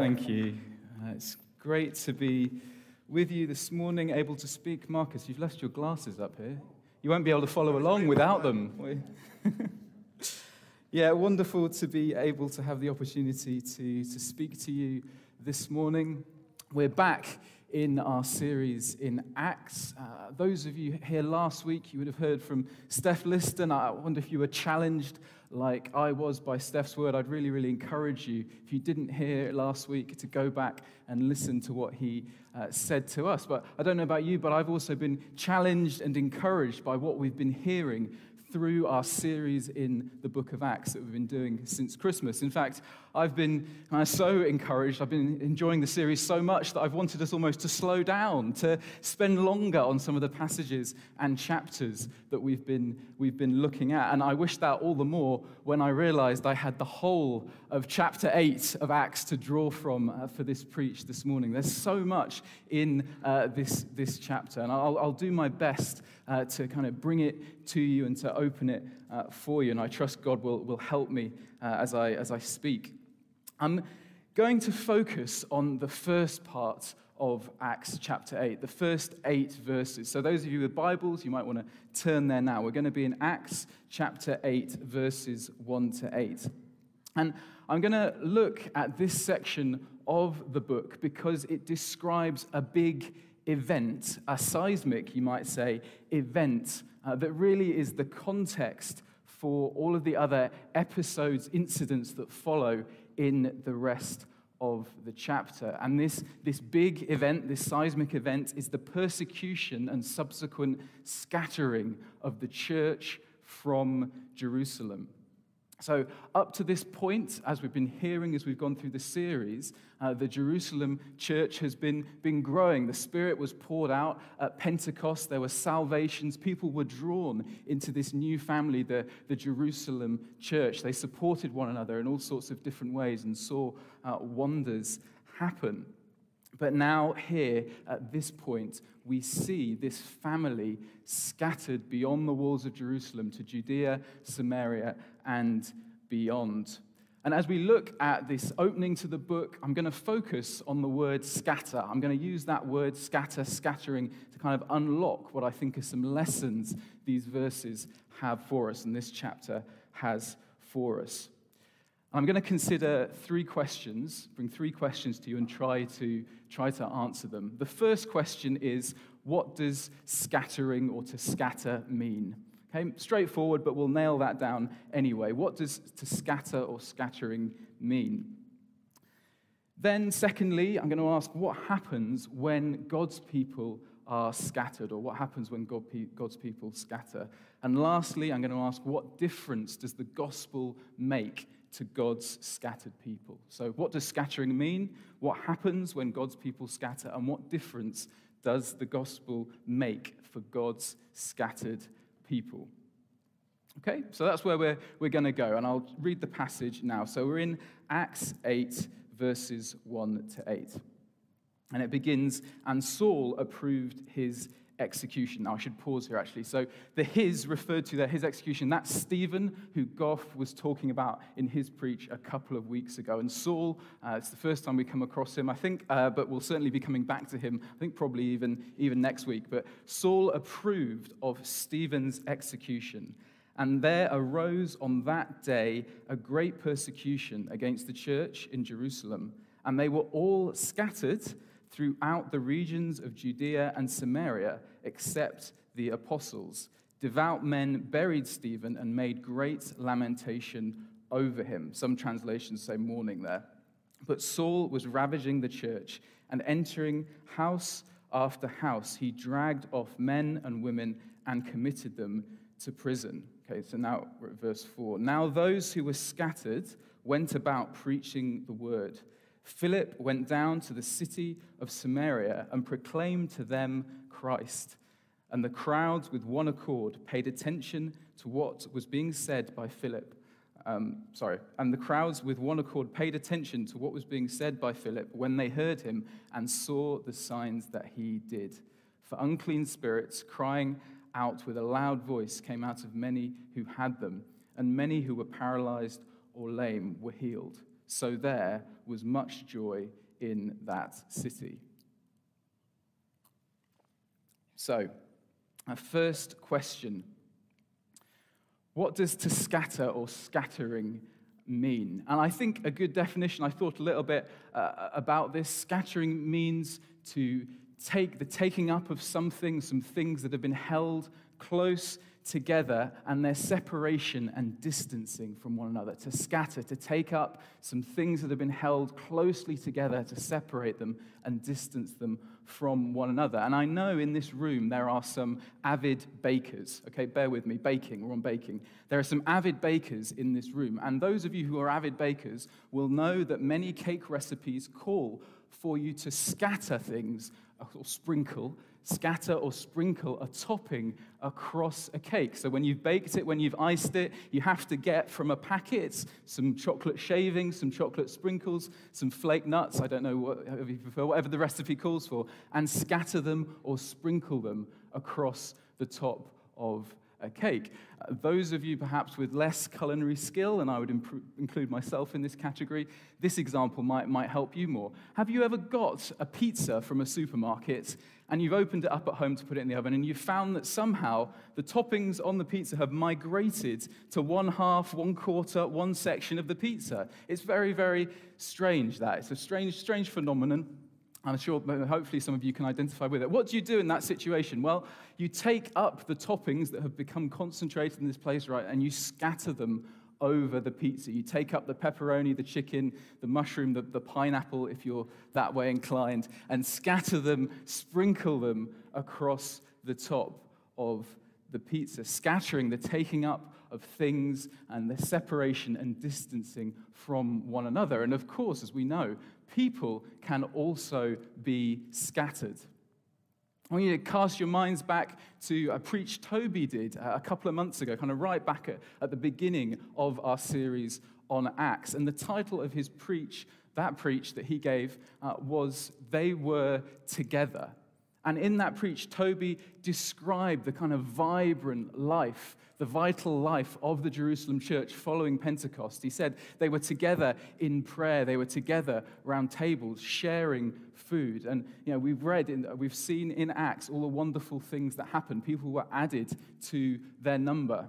Thank you. Uh, it's great to be with you this morning, able to speak. Marcus, you've left your glasses up here. You won't be able to follow along without them. yeah, wonderful to be able to have the opportunity to, to speak to you this morning. We're back in our series in Acts. Uh, those of you here last week, you would have heard from Steph Liston. I wonder if you were challenged like I was by Steph's word, I'd really, really encourage you, if you didn't hear last week, to go back and listen to what he uh, said to us. But I don't know about you, but I've also been challenged and encouraged by what we've been hearing through our series in the book of Acts that we've been doing since Christmas. In fact, I've been uh, so encouraged, I've been enjoying the series so much that I've wanted us almost to slow down, to spend longer on some of the passages and chapters that we've been, we've been looking at. And I wish that all the more when I realized I had the whole of chapter 8 of Acts to draw from uh, for this preach this morning. There's so much in uh, this, this chapter, and I'll, I'll do my best uh, to kind of bring it to you and to open it uh, for you. And I trust God will, will help me uh, as, I, as I speak. I'm going to focus on the first part of Acts chapter 8, the first eight verses. So, those of you with Bibles, you might want to turn there now. We're going to be in Acts chapter 8, verses 1 to 8. And I'm going to look at this section of the book because it describes a big event, a seismic, you might say, event uh, that really is the context for all of the other episodes, incidents that follow in the rest of the chapter. And this, this big event, this seismic event, is the persecution and subsequent scattering of the church from Jerusalem. So, up to this point, as we've been hearing as we've gone through the series, uh, the Jerusalem church has been, been growing. The Spirit was poured out at Pentecost. There were salvations. People were drawn into this new family, the, the Jerusalem church. They supported one another in all sorts of different ways and saw uh, wonders happen. But now, here at this point, we see this family scattered beyond the walls of Jerusalem to Judea, Samaria, and beyond. And as we look at this opening to the book, I'm going to focus on the word scatter. I'm going to use that word scatter, scattering, to kind of unlock what I think are some lessons these verses have for us and this chapter has for us. I'm going to consider three questions, bring three questions to you and try to, try to answer them. The first question is what does scattering or to scatter mean? Okay, straightforward, but we'll nail that down anyway. What does to scatter or scattering mean? Then, secondly, I'm going to ask what happens when God's people are scattered, or what happens when God, God's people scatter. And lastly, I'm going to ask what difference does the gospel make to God's scattered people? So, what does scattering mean? What happens when God's people scatter? And what difference does the gospel make for God's scattered people. Okay, so that's where we're, we're going to go, and I'll read the passage now. So we're in Acts 8, verses 1 to 8. And it begins, and Saul approved his execution. Now, I should pause here actually. So, the his referred to there, his execution, that's Stephen, who Goff was talking about in his preach a couple of weeks ago. And Saul, uh, it's the first time we come across him, I think, uh, but we'll certainly be coming back to him, I think probably even, even next week. But Saul approved of Stephen's execution. And there arose on that day a great persecution against the church in Jerusalem. And they were all scattered throughout the regions of Judea and Samaria, except the apostles. Devout men buried Stephen and made great lamentation over him. Some translations say mourning there. But Saul was ravaging the church and entering house after house. He dragged off men and women and committed them to prison. Okay, so now verse 4. Now those who were scattered went about preaching the word. Philip went down to the city of Samaria and proclaimed to them Christ. And the crowds, with one accord, paid attention to what was being said by Philip. Um, sorry, and the crowds, with one accord, paid attention to what was being said by Philip when they heard him and saw the signs that he did. For unclean spirits, crying out with a loud voice, came out of many who had them, and many who were paralyzed or lame were healed. So there was much joy in that city. So, our first question What does to scatter or scattering mean? And I think a good definition, I thought a little bit uh, about this. Scattering means to take the taking up of something, some things that have been held close together and their separation and distancing from one another, to scatter, to take up some things that have been held closely together, to separate them and distance them from one another. And I know in this room there are some avid bakers. Okay, bear with me, baking, we're on baking. There are some avid bakers in this room. And those of you who are avid bakers will know that many cake recipes call for you to scatter things or sprinkle scatter or sprinkle a topping across a cake. So when you've baked it, when you've iced it, you have to get from a packet some chocolate shavings, some chocolate sprinkles, some flake nuts, I don't know what you prefer, whatever the recipe calls for, and scatter them or sprinkle them across the top of a cake. Uh, those of you perhaps with less culinary skill, and I would include myself in this category, this example might, might help you more. Have you ever got a pizza from a supermarket and you've opened it up at home to put it in the oven and you've found that somehow the toppings on the pizza have migrated to one half, one quarter, one section of the pizza? It's very, very strange that. It's a strange, strange phenomenon. I'm sure, hopefully, some of you can identify with it. What do you do in that situation? Well, you take up the toppings that have become concentrated in this place, right, and you scatter them over the pizza. You take up the pepperoni, the chicken, the mushroom, the, the pineapple, if you're that way inclined, and scatter them, sprinkle them across the top of the pizza, scattering the taking up of things and the separation and distancing from one another. And of course, as we know, people can also be scattered. I want you to cast your minds back to a preach Toby did uh, a couple of months ago, kind of right back at, at the beginning of our series on Acts. And the title of his preach, that preach that he gave, uh, was They Were Together. And in that preach, Toby described the kind of vibrant life, the vital life of the Jerusalem church following Pentecost. He said they were together in prayer, they were together around tables, sharing food. And you know, we've read, in, we've seen in Acts all the wonderful things that happened. People were added to their number.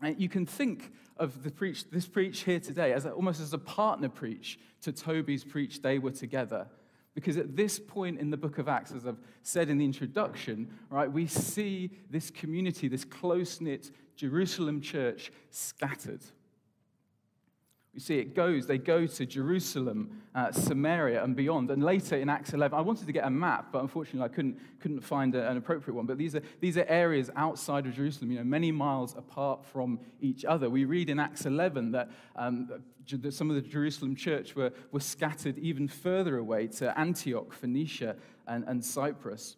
And you can think of the preach, this preach here today as a, almost as a partner preach to Toby's preach, They Were Together. Because at this point in the book of Acts, as I've said in the introduction, right, we see this community, this close knit Jerusalem church scattered. We see it goes, they go to Jerusalem, uh, Samaria, and beyond. And later in Acts 11, I wanted to get a map, but unfortunately I couldn't, couldn't find a, an appropriate one. But these are, these are areas outside of Jerusalem, you know, many miles apart from each other. We read in Acts 11 that, um, that some of the Jerusalem church were, were scattered even further away to Antioch, Phoenicia, and, and Cyprus.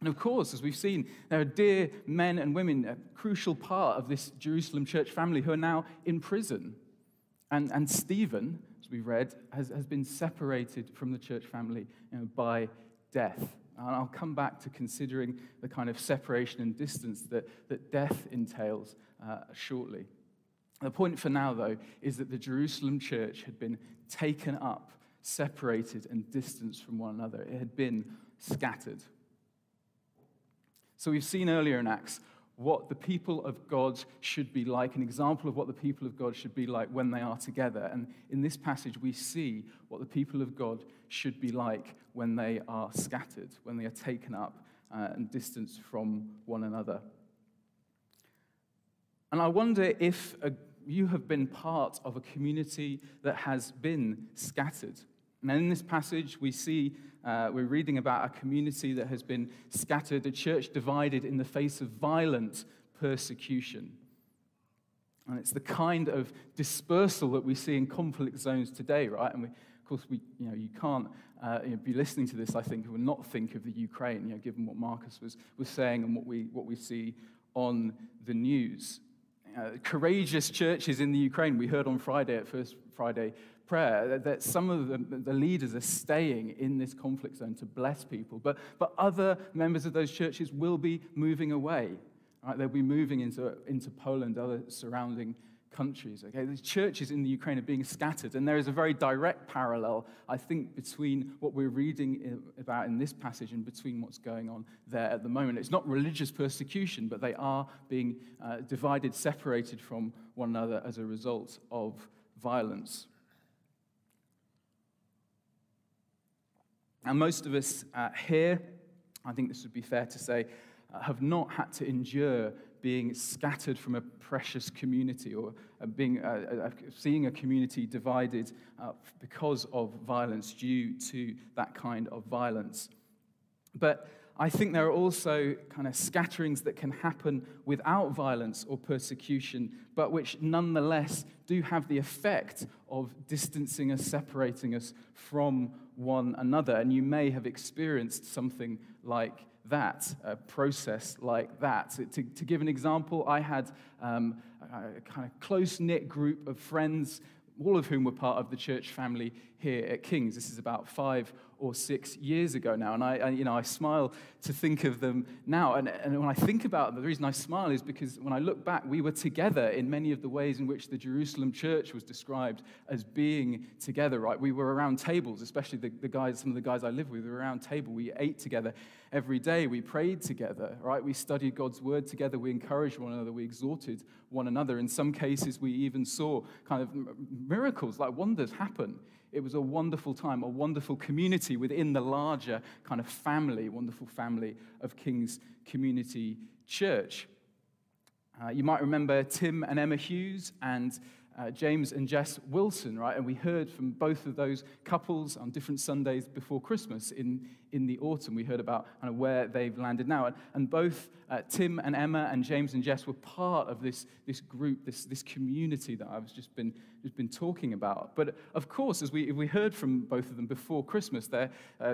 And of course, as we've seen, there are dear men and women, a crucial part of this Jerusalem church family, who are now in prison. And, and Stephen, as we read, has, has been separated from the church family you know, by death. And I'll come back to considering the kind of separation and distance that, that death entails uh, shortly. The point for now, though, is that the Jerusalem church had been taken up, separated, and distanced from one another. It had been scattered. So we've seen earlier in Acts what the people of God should be like, an example of what the people of God should be like when they are together. And in this passage, we see what the people of God should be like when they are scattered, when they are taken up uh, and distanced from one another. And I wonder if a, you have been part of a community that has been scattered. And in this passage, we see uh, we're reading about a community that has been scattered, a church divided in the face of violent persecution. And it's the kind of dispersal that we see in conflict zones today, right? And we, of course, we, you, know, you can't uh, you know, be listening to this, I think, and not think of the Ukraine, you know, given what Marcus was, was saying and what we, what we see on the news. Uh, courageous churches in the Ukraine, we heard on Friday at First Friday prayer that some of the, the, leaders are staying in this conflict zone to bless people, but, but other members of those churches will be moving away. Right? They'll be moving into, into Poland, other surrounding countries. Okay, the churches in the Ukraine are being scattered, and there is a very direct parallel, I think, between what we're reading about in this passage and between what's going on there at the moment. It's not religious persecution, but they are being uh, divided, separated from one another as a result of violence. And most of us uh, here, I think this would be fair to say, uh, have not had to endure being scattered from a precious community or uh, being, uh, uh, seeing a community divided uh, because of violence due to that kind of violence. But I think there are also kind of scatterings that can happen without violence or persecution, but which nonetheless do have the effect of distancing us, separating us from one another. And you may have experienced something like that, a process like that. To, to give an example, I had um, a kind of close knit group of friends, all of whom were part of the church family here at King's. This is about five or six years ago now. And I, I, you know, I smile to think of them now. And, and when I think about them, the reason I smile is because when I look back, we were together in many of the ways in which the Jerusalem church was described as being together, right? We were around tables, especially the, the guys, some of the guys I live with were around table. We ate together every day. We prayed together, right? We studied God's word together. We encouraged one another. We exhorted one another. In some cases, we even saw kind of miracles, like wonders happen it was a wonderful time, a wonderful community within the larger kind of family, wonderful family of King's Community Church. Uh, you might remember Tim and Emma Hughes and uh, James and Jess Wilson, right? And we heard from both of those couples on different Sundays before Christmas in, in the autumn. We heard about kind of where they've landed now. And, and both uh, Tim and Emma and James and Jess were part of this, this group, this, this community that I've just been, just been talking about. But of course, as we, we heard from both of them before Christmas, uh,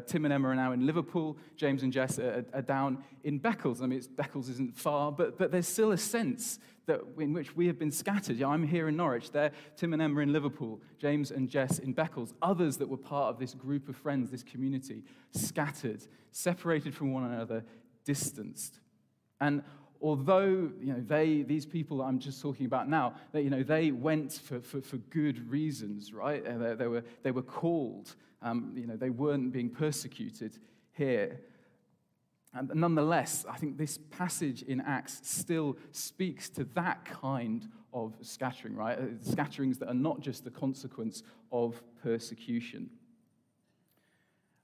Tim and Emma are now in Liverpool, James and Jess are, are down in Beccles. I mean, Beccles isn't far, but, but there's still a sense that, in which we have been scattered. Yeah, I'm here in Norwich, there, Tim and Emma in Liverpool, James and Jess in Beccles, others that were part of this group of friends, this community, scattered, separated from one another, distanced. And although you know, they, these people I'm just talking about now, they, you know, they went for, for, for good reasons, right? They, they, were, they were called. Um, you know, they weren't being persecuted here. And nonetheless, I think this passage in Acts still speaks to that kind of scattering, right? Uh, scatterings that are not just the consequence of persecution.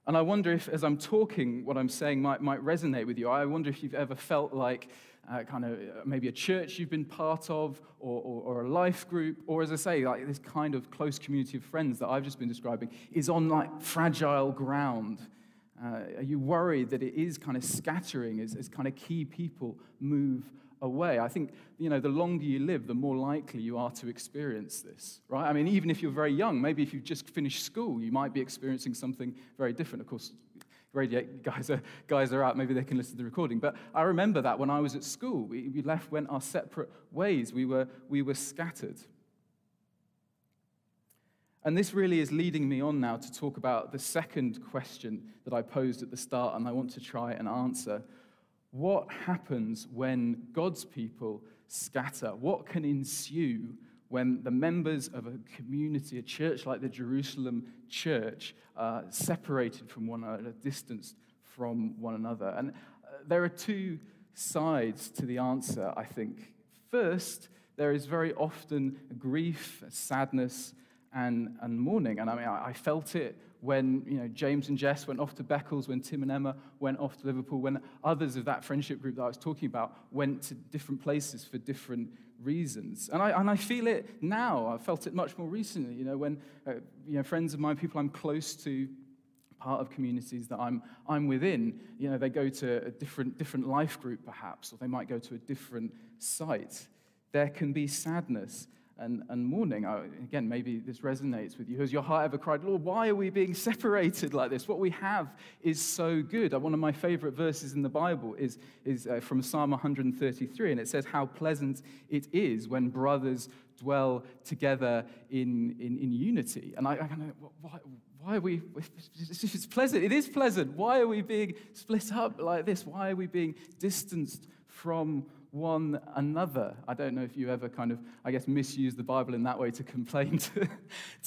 And I wonder if, as I'm talking, what I'm saying might, might resonate with you. I wonder if you've ever felt like uh, kind of uh, maybe a church you've been part of, or, or, or, a life group, or as I say, like this kind of close community of friends that I've just been describing is on like fragile ground. Uh, are you worried that it is kind of scattering as, as kind of key people move away? I think, you know, the longer you live, the more likely you are to experience this, right? I mean, even if you're very young, maybe if you've just finished school, you might be experiencing something very different. Of course, radio guys are, guys are out, maybe they can listen to the recording. But I remember that when I was at school, we, we left, went our separate ways. We were, we were scattered. And this really is leading me on now to talk about the second question that I posed at the start, and I want to try and answer. What happens when God's people scatter? What can ensue when the members of a community, a church like the Jerusalem church, are separated from one another, distanced from one another? And uh, there are two sides to the answer, I think. First, there is very often grief, sadness, and, and mourning. And I mean, I, I felt it when you know, James and Jess went off to Beccles, when Tim and Emma went off to Liverpool, when others of that friendship group that I was talking about went to different places for different reasons. And I, and I feel it now. I felt it much more recently, you know, when uh, you know, friends of mine, people I'm close to, part of communities that I'm, I'm within, you know, they go to a different, different life group perhaps, or they might go to a different site. There can be sadness and, and mourning. I, again, maybe this resonates with you. Has your heart ever cried, Lord, why are we being separated like this? What we have is so good. Uh, one of my favorite verses in the Bible is, is uh, from Psalm 133, and it says, How pleasant it is when brothers dwell together in, in, in unity. And I, I kind of, why, why are we, it's pleasant, it is pleasant. Why are we being split up like this? Why are we being distanced from one another. I don't know if you ever kind of, I guess, misuse the Bible in that way to complain to,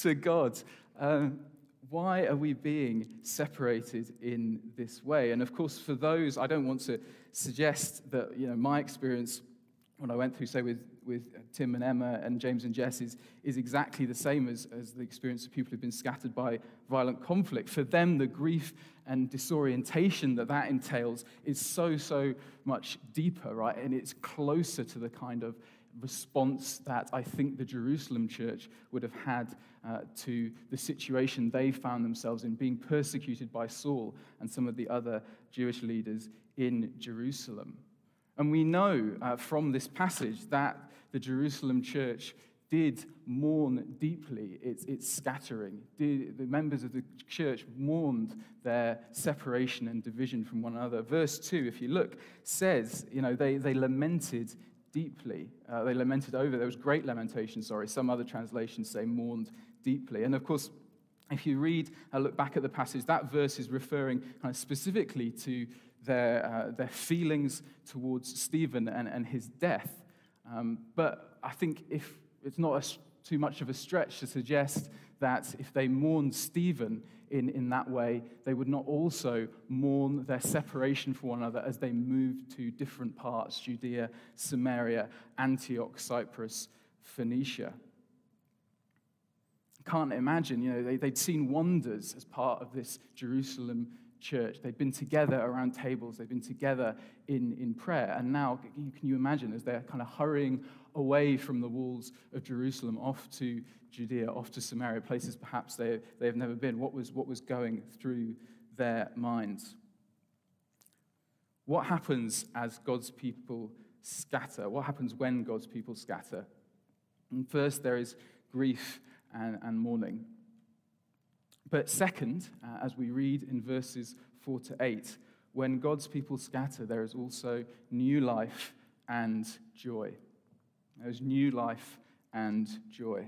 to God. Um, why are we being separated in this way? And of course, for those, I don't want to suggest that, you know, my experience when I went through, say, with, with Tim and Emma and James and Jess is, is exactly the same as, as the experience of people who've been scattered by violent conflict. For them, the grief and disorientation that that entails is so, so much deeper, right? And it's closer to the kind of response that I think the Jerusalem church would have had uh, to the situation they found themselves in, being persecuted by Saul and some of the other Jewish leaders in Jerusalem. And we know uh, from this passage that the Jerusalem church did mourn deeply its, its scattering. Did, the members of the church mourned their separation and division from one another. Verse 2, if you look, says, you know, they, they lamented deeply. Uh, they lamented over. There was great lamentation, sorry. Some other translations say mourned deeply. And of course, if you read, uh, look back at the passage, that verse is referring kind of specifically to their, uh, their feelings towards Stephen and, and his death. Um, but I think if it's not a, too much of a stretch to suggest that if they mourned Stephen in, in that way, they would not also mourn their separation from one another as they moved to different parts Judea, Samaria, Antioch, Cyprus, Phoenicia. Can't imagine, you know, they, they'd seen wonders as part of this Jerusalem church. They'd been together around tables, they'd been together in, in prayer. And now, can you imagine, as they're kind of hurrying away from the walls of Jerusalem off to Judea, off to Samaria, places perhaps they, they have never been, what was, what was going through their minds? What happens as God's people scatter? What happens when God's people scatter? And first, there is grief and, and mourning. But second, uh, as we read in verses 4 to 8, when God's people scatter, there is also new life and joy. There's new life and joy.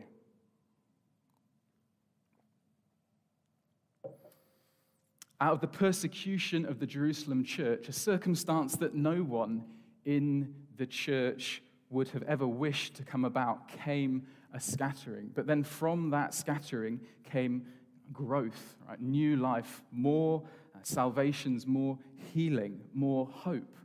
Out of the persecution of the Jerusalem church, a circumstance that no one in the church would have ever wished to come about, came a scattering. But then from that scattering came growth, right? new life, more uh, salvations, more healing, more hope.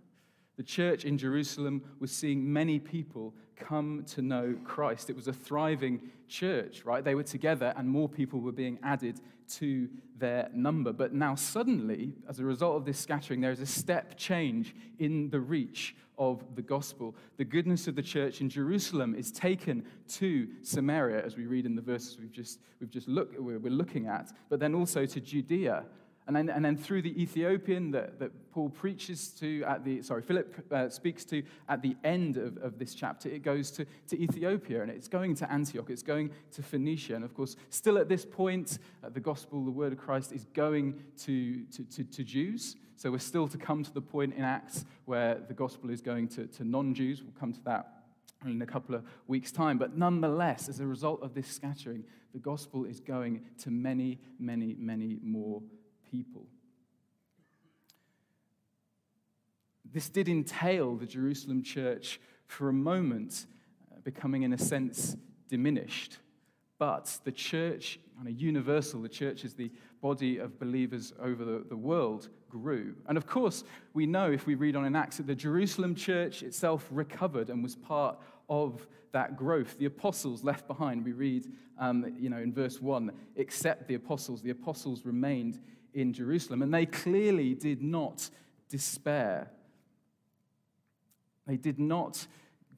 The church in Jerusalem was seeing many people come to know Christ. It was a thriving church, right? They were together and more people were being added to their number. But now, suddenly, as a result of this scattering, there is a step change in the reach of the gospel. The goodness of the church in Jerusalem is taken to Samaria, as we read in the verses we've just, we've just look, we're looking at, but then also to Judea. And then, and then through the Ethiopian that, that Paul preaches to at the, sorry, Philip uh, speaks to at the end of, of this chapter, it goes to, to Ethiopia and it's going to Antioch, it's going to Phoenicia. And of course, still at this point, uh, the gospel, the word of Christ, is going to, to, to, to Jews. So we're still to come to the point in Acts where the gospel is going to, to non Jews. We'll come to that in a couple of weeks' time. But nonetheless, as a result of this scattering, the gospel is going to many, many, many more people. This did entail the Jerusalem church for a moment uh, becoming, in a sense, diminished. But the church, on a universal, the church is the body of believers over the, the world grew. And of course, we know if we read on in Acts that the Jerusalem church itself recovered and was part of that growth. The apostles left behind, we read um, you know, in verse 1, except the apostles, the apostles remained in Jerusalem. And they clearly did not despair. They did not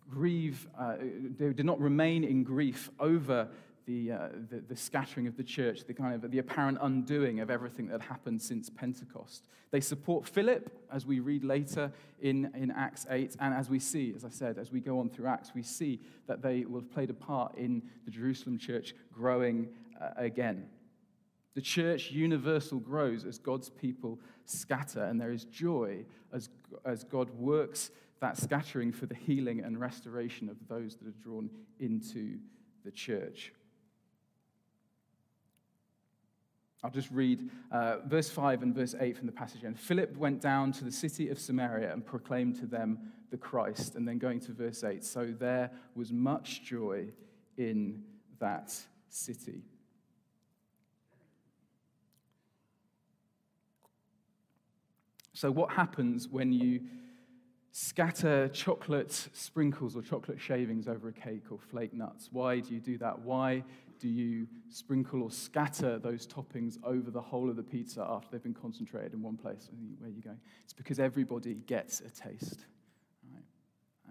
grieve, uh, they did not remain in grief over the, uh, the, the, scattering of the church, the kind of the apparent undoing of everything that happened since Pentecost. They support Philip, as we read later in, in Acts 8, and as we see, as I said, as we go on through Acts, we see that they will have played a part in the Jerusalem church growing uh, again. The church universal grows as God's people scatter, and there is joy as, as God works that scattering for the healing and restoration of those that are drawn into the church. I'll just read uh, verse 5 and verse 8 from the passage. And Philip went down to the city of Samaria and proclaimed to them the Christ. And then going to verse 8 so there was much joy in that city. So, what happens when you scatter chocolate sprinkles or chocolate shavings over a cake or flake nuts? Why do you do that? Why do you sprinkle or scatter those toppings over the whole of the pizza after they've been concentrated in one place? Where are you going? It's because everybody gets a taste. Right?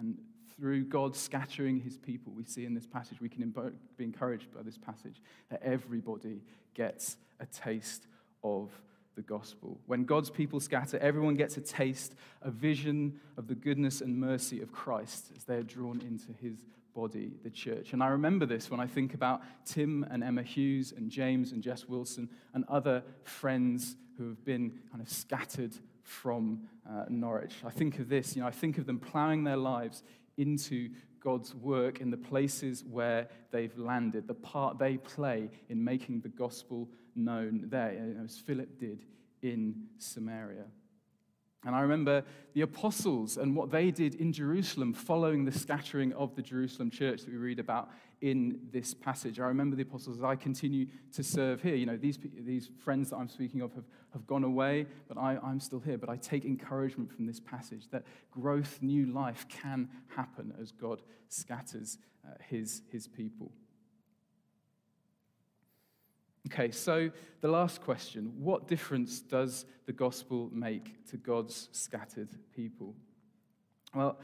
And through God scattering his people, we see in this passage, we can be encouraged by this passage that everybody gets a taste of the gospel. When God's people scatter, everyone gets a taste, a vision of the goodness and mercy of Christ as they are drawn into his body, the church. And I remember this when I think about Tim and Emma Hughes and James and Jess Wilson and other friends who have been kind of scattered from uh, Norwich. I think of this, you know, I think of them plowing their lives into God's work in the places where they've landed, the part they play in making the gospel known there, as Philip did in Samaria. And I remember the apostles and what they did in Jerusalem following the scattering of the Jerusalem church that we read about in this passage. I remember the apostles as I continue to serve here. You know, these, these friends that I'm speaking of have, have gone away, but I, I'm still here. But I take encouragement from this passage that growth, new life can happen as God scatters uh, his, his people. Okay, so the last question what difference does the gospel make to God's scattered people? Well,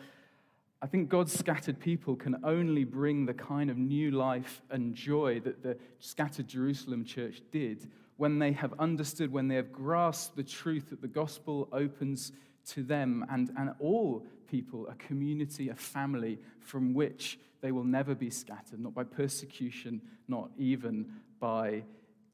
I think God's scattered people can only bring the kind of new life and joy that the scattered Jerusalem church did when they have understood, when they have grasped the truth that the gospel opens to them and, and all people a community, a family from which they will never be scattered, not by persecution, not even by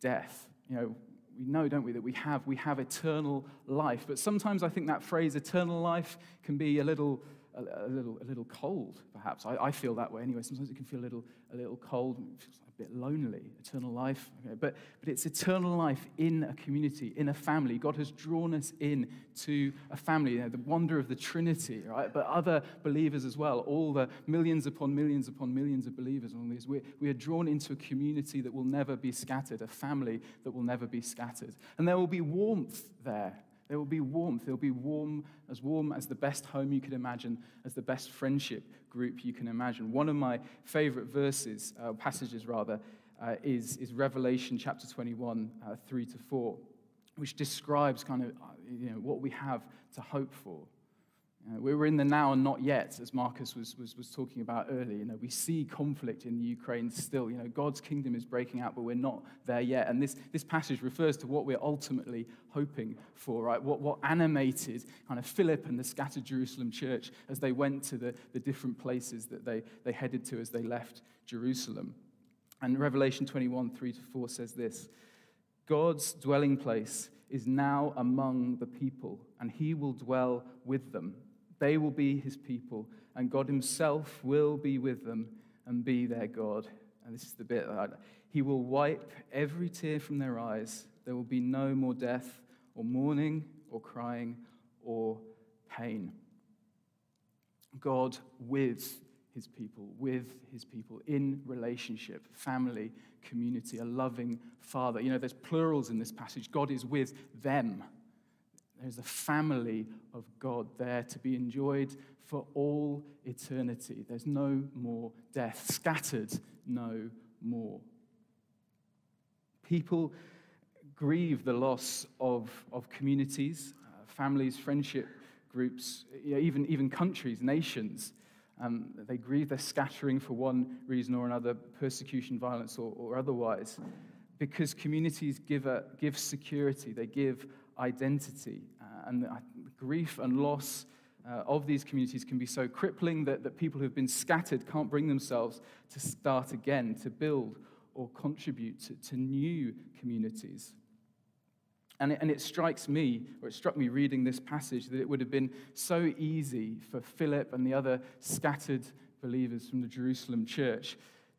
death. You know, we know, don't we, that we have, we have eternal life. But sometimes I think that phrase, eternal life, can be a little, a, a little, a little cold, perhaps. I, I, feel that way anyway. Sometimes it can feel a little, a little cold bit lonely, eternal life. Okay, but, but it's eternal life in a community, in a family. God has drawn us in to a family, you know, the wonder of the Trinity, right? But other believers as well, all the millions upon millions upon millions of believers on these. We, we are drawn into a community that will never be scattered, a family that will never be scattered. And there will be warmth there. There will be warmth. There will be warm, as warm as the best home you could imagine, as the best friendship group you can imagine. One of my favorite verses, uh, passages rather, uh, is, is Revelation chapter 21, uh, 3 to 4, which describes kind of uh, you know, what we have to hope for. Uh, we're in the now and not yet, as Marcus was, was, was talking about earlier. You know, we see conflict in the Ukraine still. You know, God's kingdom is breaking out, but we're not there yet. And this, this passage refers to what we're ultimately hoping for, right? What, what animated kind of Philip and the scattered Jerusalem church as they went to the, the different places that they, they headed to as they left Jerusalem. And Revelation 21, 3 to 4 says this God's dwelling place is now among the people, and he will dwell with them. They will be his people, and God himself will be with them and be their God. And this is the bit that he will wipe every tear from their eyes. There will be no more death, or mourning, or crying, or pain. God with his people, with his people, in relationship, family, community, a loving father. You know, there's plurals in this passage. God is with them. There's a family of God there to be enjoyed for all eternity. There's no more death, scattered no more. People grieve the loss of, of communities, uh, families, friendship groups, even, even countries, nations. Um, they grieve their scattering for one reason or another persecution, violence, or, or otherwise because communities give, a, give security, they give identity. Uh, and the, grief and loss uh, of these communities can be so crippling that, that people who've been scattered can't bring themselves to start again, to build or contribute to, to new communities. And it, and it strikes me, or it struck me reading this passage, that it would have been so easy for Philip and the other scattered believers from the Jerusalem church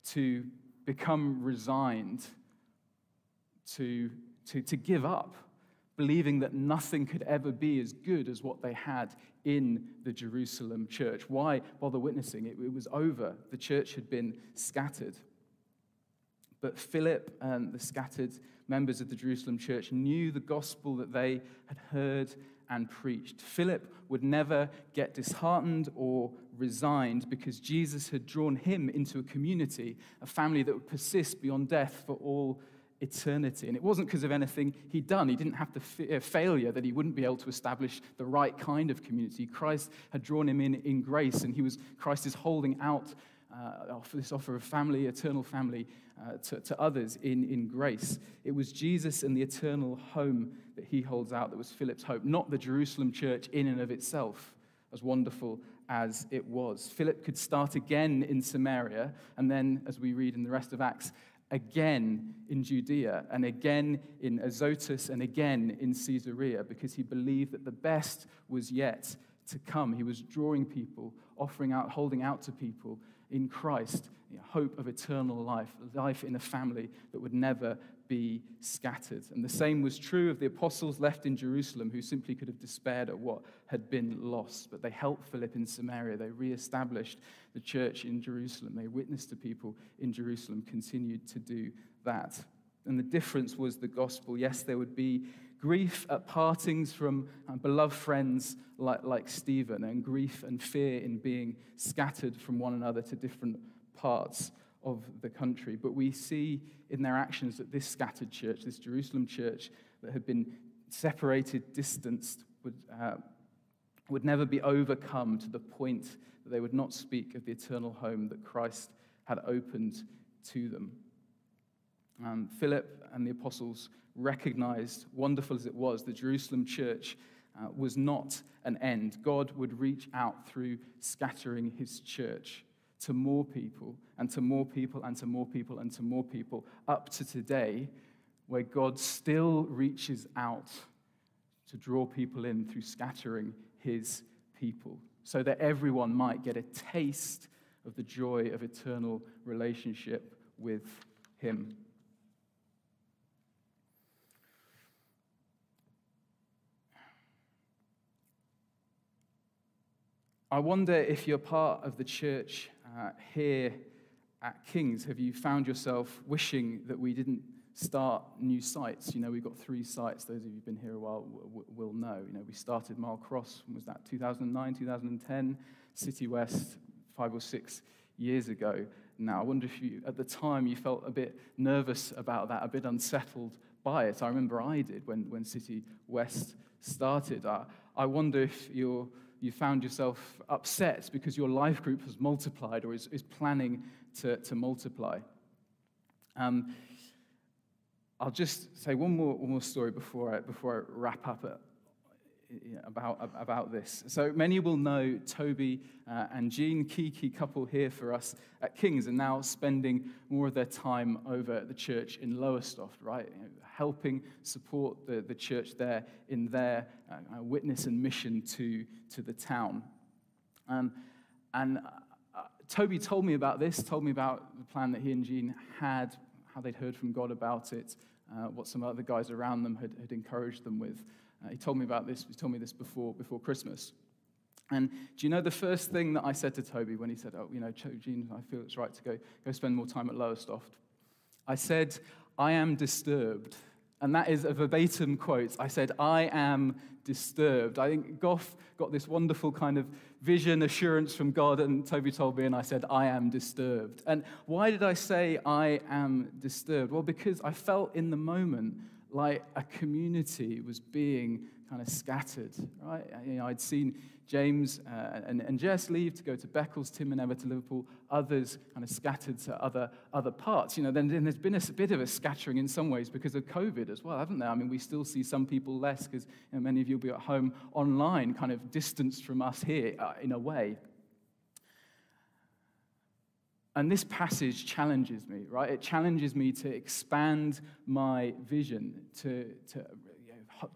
to become resigned to to, to give up, believing that nothing could ever be as good as what they had in the Jerusalem church. Why bother witnessing? It, it was over. The church had been scattered. But Philip and the scattered members of the Jerusalem church knew the gospel that they had heard and preached. Philip would never get disheartened or resigned because Jesus had drawn him into a community, a family that would persist beyond death for all eternity. And it wasn't because of anything he'd done. He didn't have to fear failure that he wouldn't be able to establish the right kind of community. Christ had drawn him in in grace, and he was Christ is holding out uh, this offer of family, eternal family, uh, to, to others in, in grace. It was Jesus and the eternal home that he holds out that was Philip's hope, not the Jerusalem church in and of itself, as wonderful as it was. Philip could start again in Samaria, and then, as we read in the rest of Acts, again in Judea, and again in Azotus, and again in Caesarea, because he believed that the best was yet to come. He was drawing people, offering out, holding out to people in Christ, you know, hope of eternal life, life in a family that would never be scattered. And the same was true of the apostles left in Jerusalem who simply could have despaired at what had been lost. But they helped Philip in Samaria. They reestablished the church in Jerusalem. They witnessed to people in Jerusalem, continued to do that. And the difference was the gospel. Yes, there would be grief at partings from uh, beloved friends like, like Stephen, and grief and fear in being scattered from one another to different parts of the country. But we see in their actions that this scattered church, this Jerusalem church that had been separated, distanced, would, uh, would never be overcome to the point that they would not speak of the eternal home that Christ had opened to them. Um, Philip and the apostles recognized, wonderful as it was, the Jerusalem church uh, was not an end. God would reach out through scattering his church to more people and to more people and to more people and to more people up to today, where God still reaches out to draw people in through scattering his people so that everyone might get a taste of the joy of eternal relationship with him. I wonder if you're part of the church uh, here at Kings. Have you found yourself wishing that we didn't start new sites? You know, we've got three sites. Those of you who've been here a while will know. You know, we started Mile Cross, was that 2009, 2010? City West, five or six years ago now. I wonder if you, at the time, you felt a bit nervous about that, a bit unsettled by it. I remember I did when, when City West started. I, I wonder if you're you found yourself upset because your life group has multiplied or is, is planning to, to multiply. Um, I'll just say one more, one more story before I, before I wrap up at, about, about this. So many will know Toby uh, and Jean, key, key couple here for us at Kings, and now spending more of their time over at the church in Lowestoft, right? Helping support the, the church there in their uh, witness and mission to, to the town. Um, and uh, Toby told me about this, told me about the plan that he and Jean had, how they'd heard from God about it, uh, what some other guys around them had, had encouraged them with. Uh, he told me about this, he told me this before, before Christmas. And do you know the first thing that I said to Toby when he said, Oh, you know, Jean, I feel it's right to go, go spend more time at Lowestoft? I said, I am disturbed. And that is a verbatim quote. I said, I am disturbed. I think Goff got this wonderful kind of vision assurance from God, and Toby told me, and I said, I am disturbed. And why did I say I am disturbed? Well, because I felt in the moment like a community was being kind of scattered, right? You know, I'd seen James uh, and, and Jess leave to go to Beccles, Tim and Emma to Liverpool, others kind of scattered to other, other parts. You know, then, then there's been a bit of a scattering in some ways because of COVID as well, haven't there? I mean, we still see some people less because you know, many of you will be at home online, kind of distanced from us here uh, in a way. And this passage challenges me, right? It challenges me to expand my vision, to, to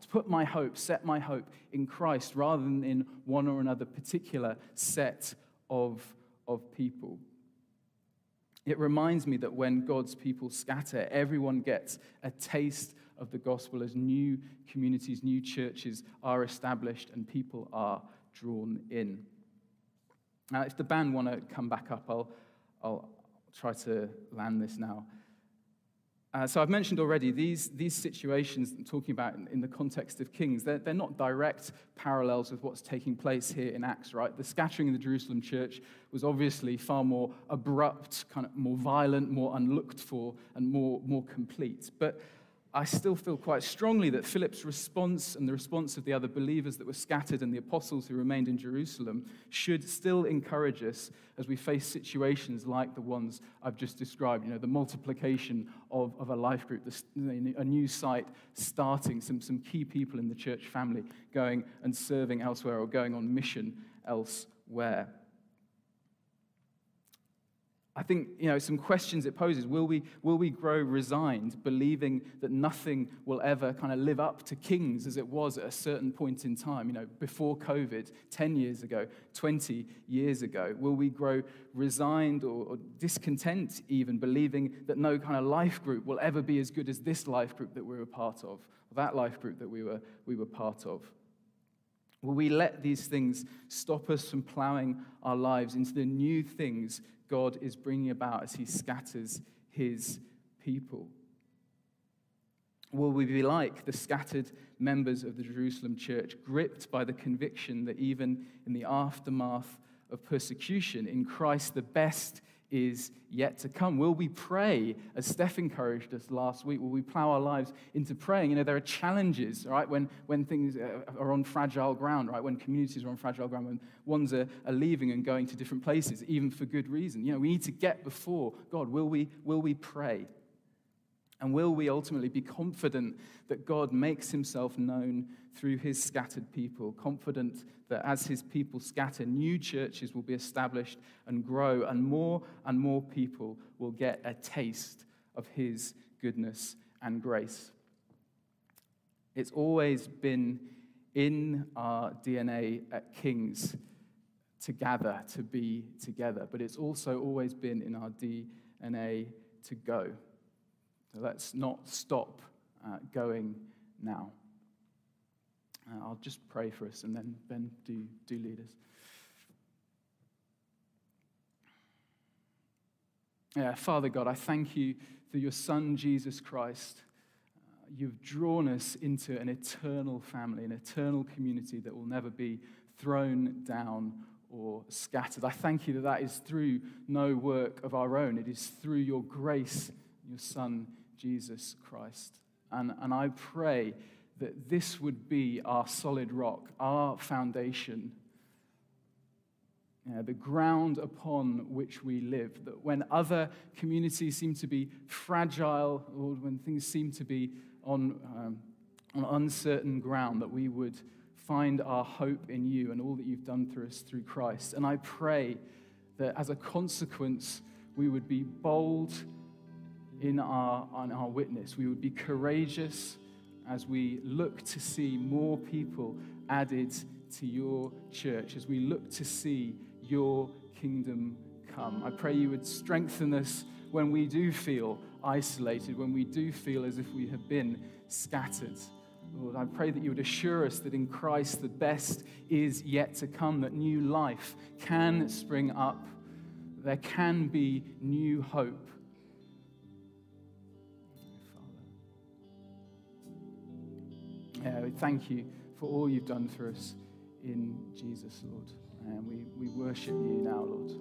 to put my hope, set my hope in Christ rather than in one or another particular set of, of people. It reminds me that when God's people scatter, everyone gets a taste of the gospel as new communities, new churches are established and people are drawn in. Now, if the band want to come back up, I'll, I'll try to land this now. Uh, so I've mentioned already these, these situations I'm talking about in, in, the context of Kings, they're, they're not direct parallels with what's taking place here in Acts, right? The scattering of the Jerusalem church was obviously far more abrupt, kind of more violent, more unlooked for, and more, more complete. But I still feel quite strongly that Philip's response and the response of the other believers that were scattered and the apostles who remained in Jerusalem should still encourage us as we face situations like the ones I've just described. You know, the multiplication of, of a life group, a new site starting, some, some key people in the church family going and serving elsewhere or going on mission elsewhere. I think, you know, some questions it poses. Will we, will we grow resigned, believing that nothing will ever kind of live up to kings as it was at a certain point in time, you know, before COVID, 10 years ago, 20 years ago? Will we grow resigned or, or discontent, even believing that no kind of life group will ever be as good as this life group that we were part of, that life group that we were, we were part of? Will we let these things stop us from plowing our lives into the new things God is bringing about as he scatters his people? Will we be like the scattered members of the Jerusalem church, gripped by the conviction that even in the aftermath of persecution in Christ, the best is yet to come? Will we pray, as Steph encouraged us last week? Will we plow our lives into praying? You know, there are challenges, right, when, when things uh, are on fragile ground, right, when communities are on fragile ground, when ones are, are leaving and going to different places, even for good reason. You know, we need to get before God. Will we, will we pray? And will we ultimately be confident that God makes himself known through his scattered people? Confident that as his people scatter, new churches will be established and grow, and more and more people will get a taste of his goodness and grace. It's always been in our DNA at Kings to gather, to be together, but it's also always been in our DNA to go. So let's not stop uh, going now. Uh, I'll just pray for us and then Ben, do, do lead us. Yeah, Father God, I thank you for your Son, Jesus Christ. Uh, you've drawn us into an eternal family, an eternal community that will never be thrown down or scattered. I thank you that that is through no work of our own, it is through your grace, your Son, Jesus Christ. And, and I pray that this would be our solid rock, our foundation, the ground upon which we live. That when other communities seem to be fragile or when things seem to be on, um, on uncertain ground, that we would find our hope in you and all that you've done for us through Christ. And I pray that as a consequence, we would be bold in our, on our witness. We would be courageous as we look to see more people added to your church, as we look to see your kingdom come. I pray you would strengthen us when we do feel isolated, when we do feel as if we have been scattered. Lord, I pray that you would assure us that in Christ the best is yet to come, that new life can spring up, there can be new hope Uh, we thank you for all you've done for us in Jesus, Lord. And we, we worship you now, Lord.